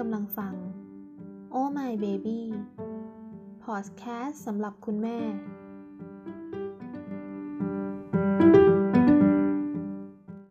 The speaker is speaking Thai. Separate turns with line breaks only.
กำลังฟัง Oh My Baby พอดแคสต์สำหรับคุณแม่